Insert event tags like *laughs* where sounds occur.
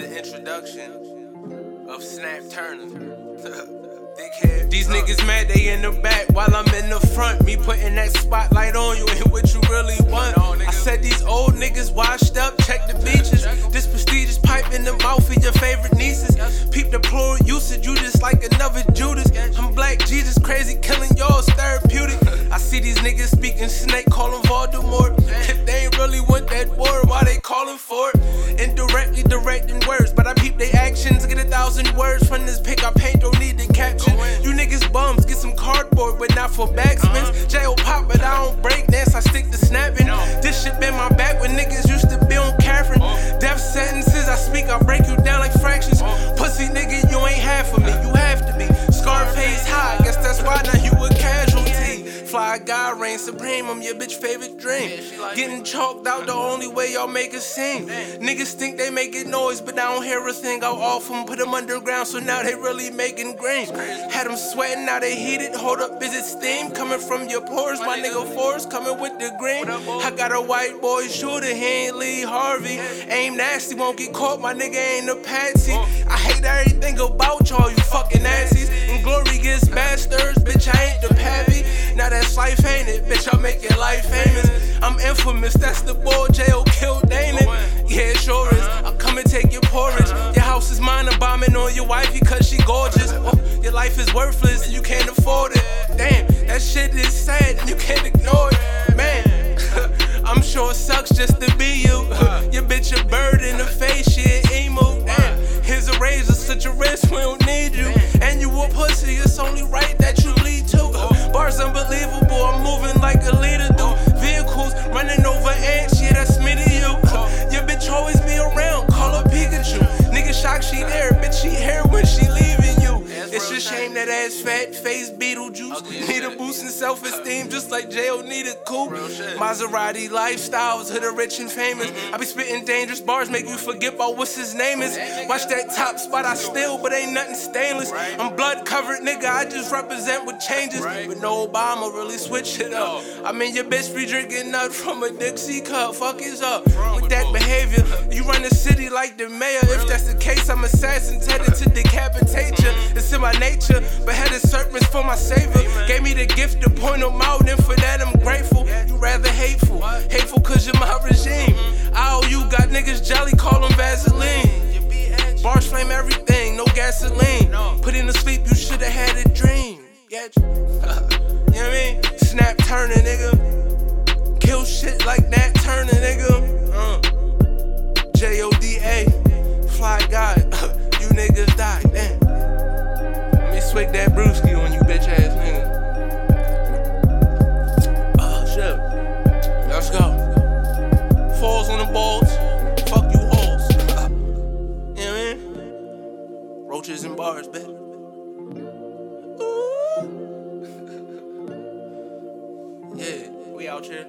introduction of Snap Turner. *laughs* These niggas mad they in the back while I'm in the front. Me putting that spotlight on you ain't what you really want. I said these old niggas washed up, check the beaches. This prestigious pipe in the mouth of your favorite nieces. Peep the plural usage, you just like another Judas. I'm black Jesus, crazy, killing yours therapeutic. *laughs* I see these niggas speaking snake, call them for backspins. Uh-huh. J.O. pop, but I don't break dance, I stick to snapping. This shit been my back when niggas used to be on Catherine. Oh. Death sentences, I speak, I break Fly guy reign supreme, I'm your bitch favorite dream. Getting chalked out the only way y'all make it seem. Niggas think they making noise, but I don't hear a thing. I off them, put them underground, so now they really making green. Had them sweating, now they heated. Hold up, is it steam coming from your pores? My nigga Forrest coming with the green. I got a white boy shooter, he ain't Lee Harvey. Aim nasty, won't get caught, my nigga ain't a patsy. I hate everything about y'all, the boy J.O. killed Damon. Yeah, it sure is. I'll come and take your porridge. Uh-huh. Your house is mine, I'm bombing on your wife because she gorgeous. Uh-huh. Oh, your life is worthless and you can't afford it. Damn, that shit is sad and you can't ignore it. Man, *laughs* I'm sure it sucks just to be you. Uh-huh. *laughs* Your bitch a bird in the face, she an emo. Damn, here's a razor, such a risk, we don't need you. And you a pussy, it's only right that you bleed too. Oh. Bars unbelievable, I'm moving like It's that ass fat face Beetlejuice. Need a boost in self esteem, just like J.O. need a coupe. Maserati lifestyles, hood of rich and famous. I be spitting dangerous bars, make you forget about what's his name is. Watch that top spot, I steal, but ain't nothing stainless. I'm blood covered, nigga, I just represent what changes. But no Obama really switch it up. I mean, your bitch be drinking nut from a Dixie cup. Fuck is up with that behavior. You run the city like the mayor. If that's the case, I'm assassin headed to decapitate. It's in my nature, but had a serpents for my savior. Gave me the gift to point them out, and for that I'm grateful. You rather hateful, hateful cause you're my regime. Oh, you got niggas jelly, call them Vaseline. Bars flame everything, no gasoline. Put in the sleep, you should've had a dream. Get you? *laughs* know what I mean? Snap Turner, nigga. Kill shit like that Turner, nigga. Uh. Brewski on you, bitch ass nigga. Oh, shit. Let's go. Falls on the balls. Fuck you, hoes. know what Roaches and bars, bitch. *laughs* Yeah, we out here.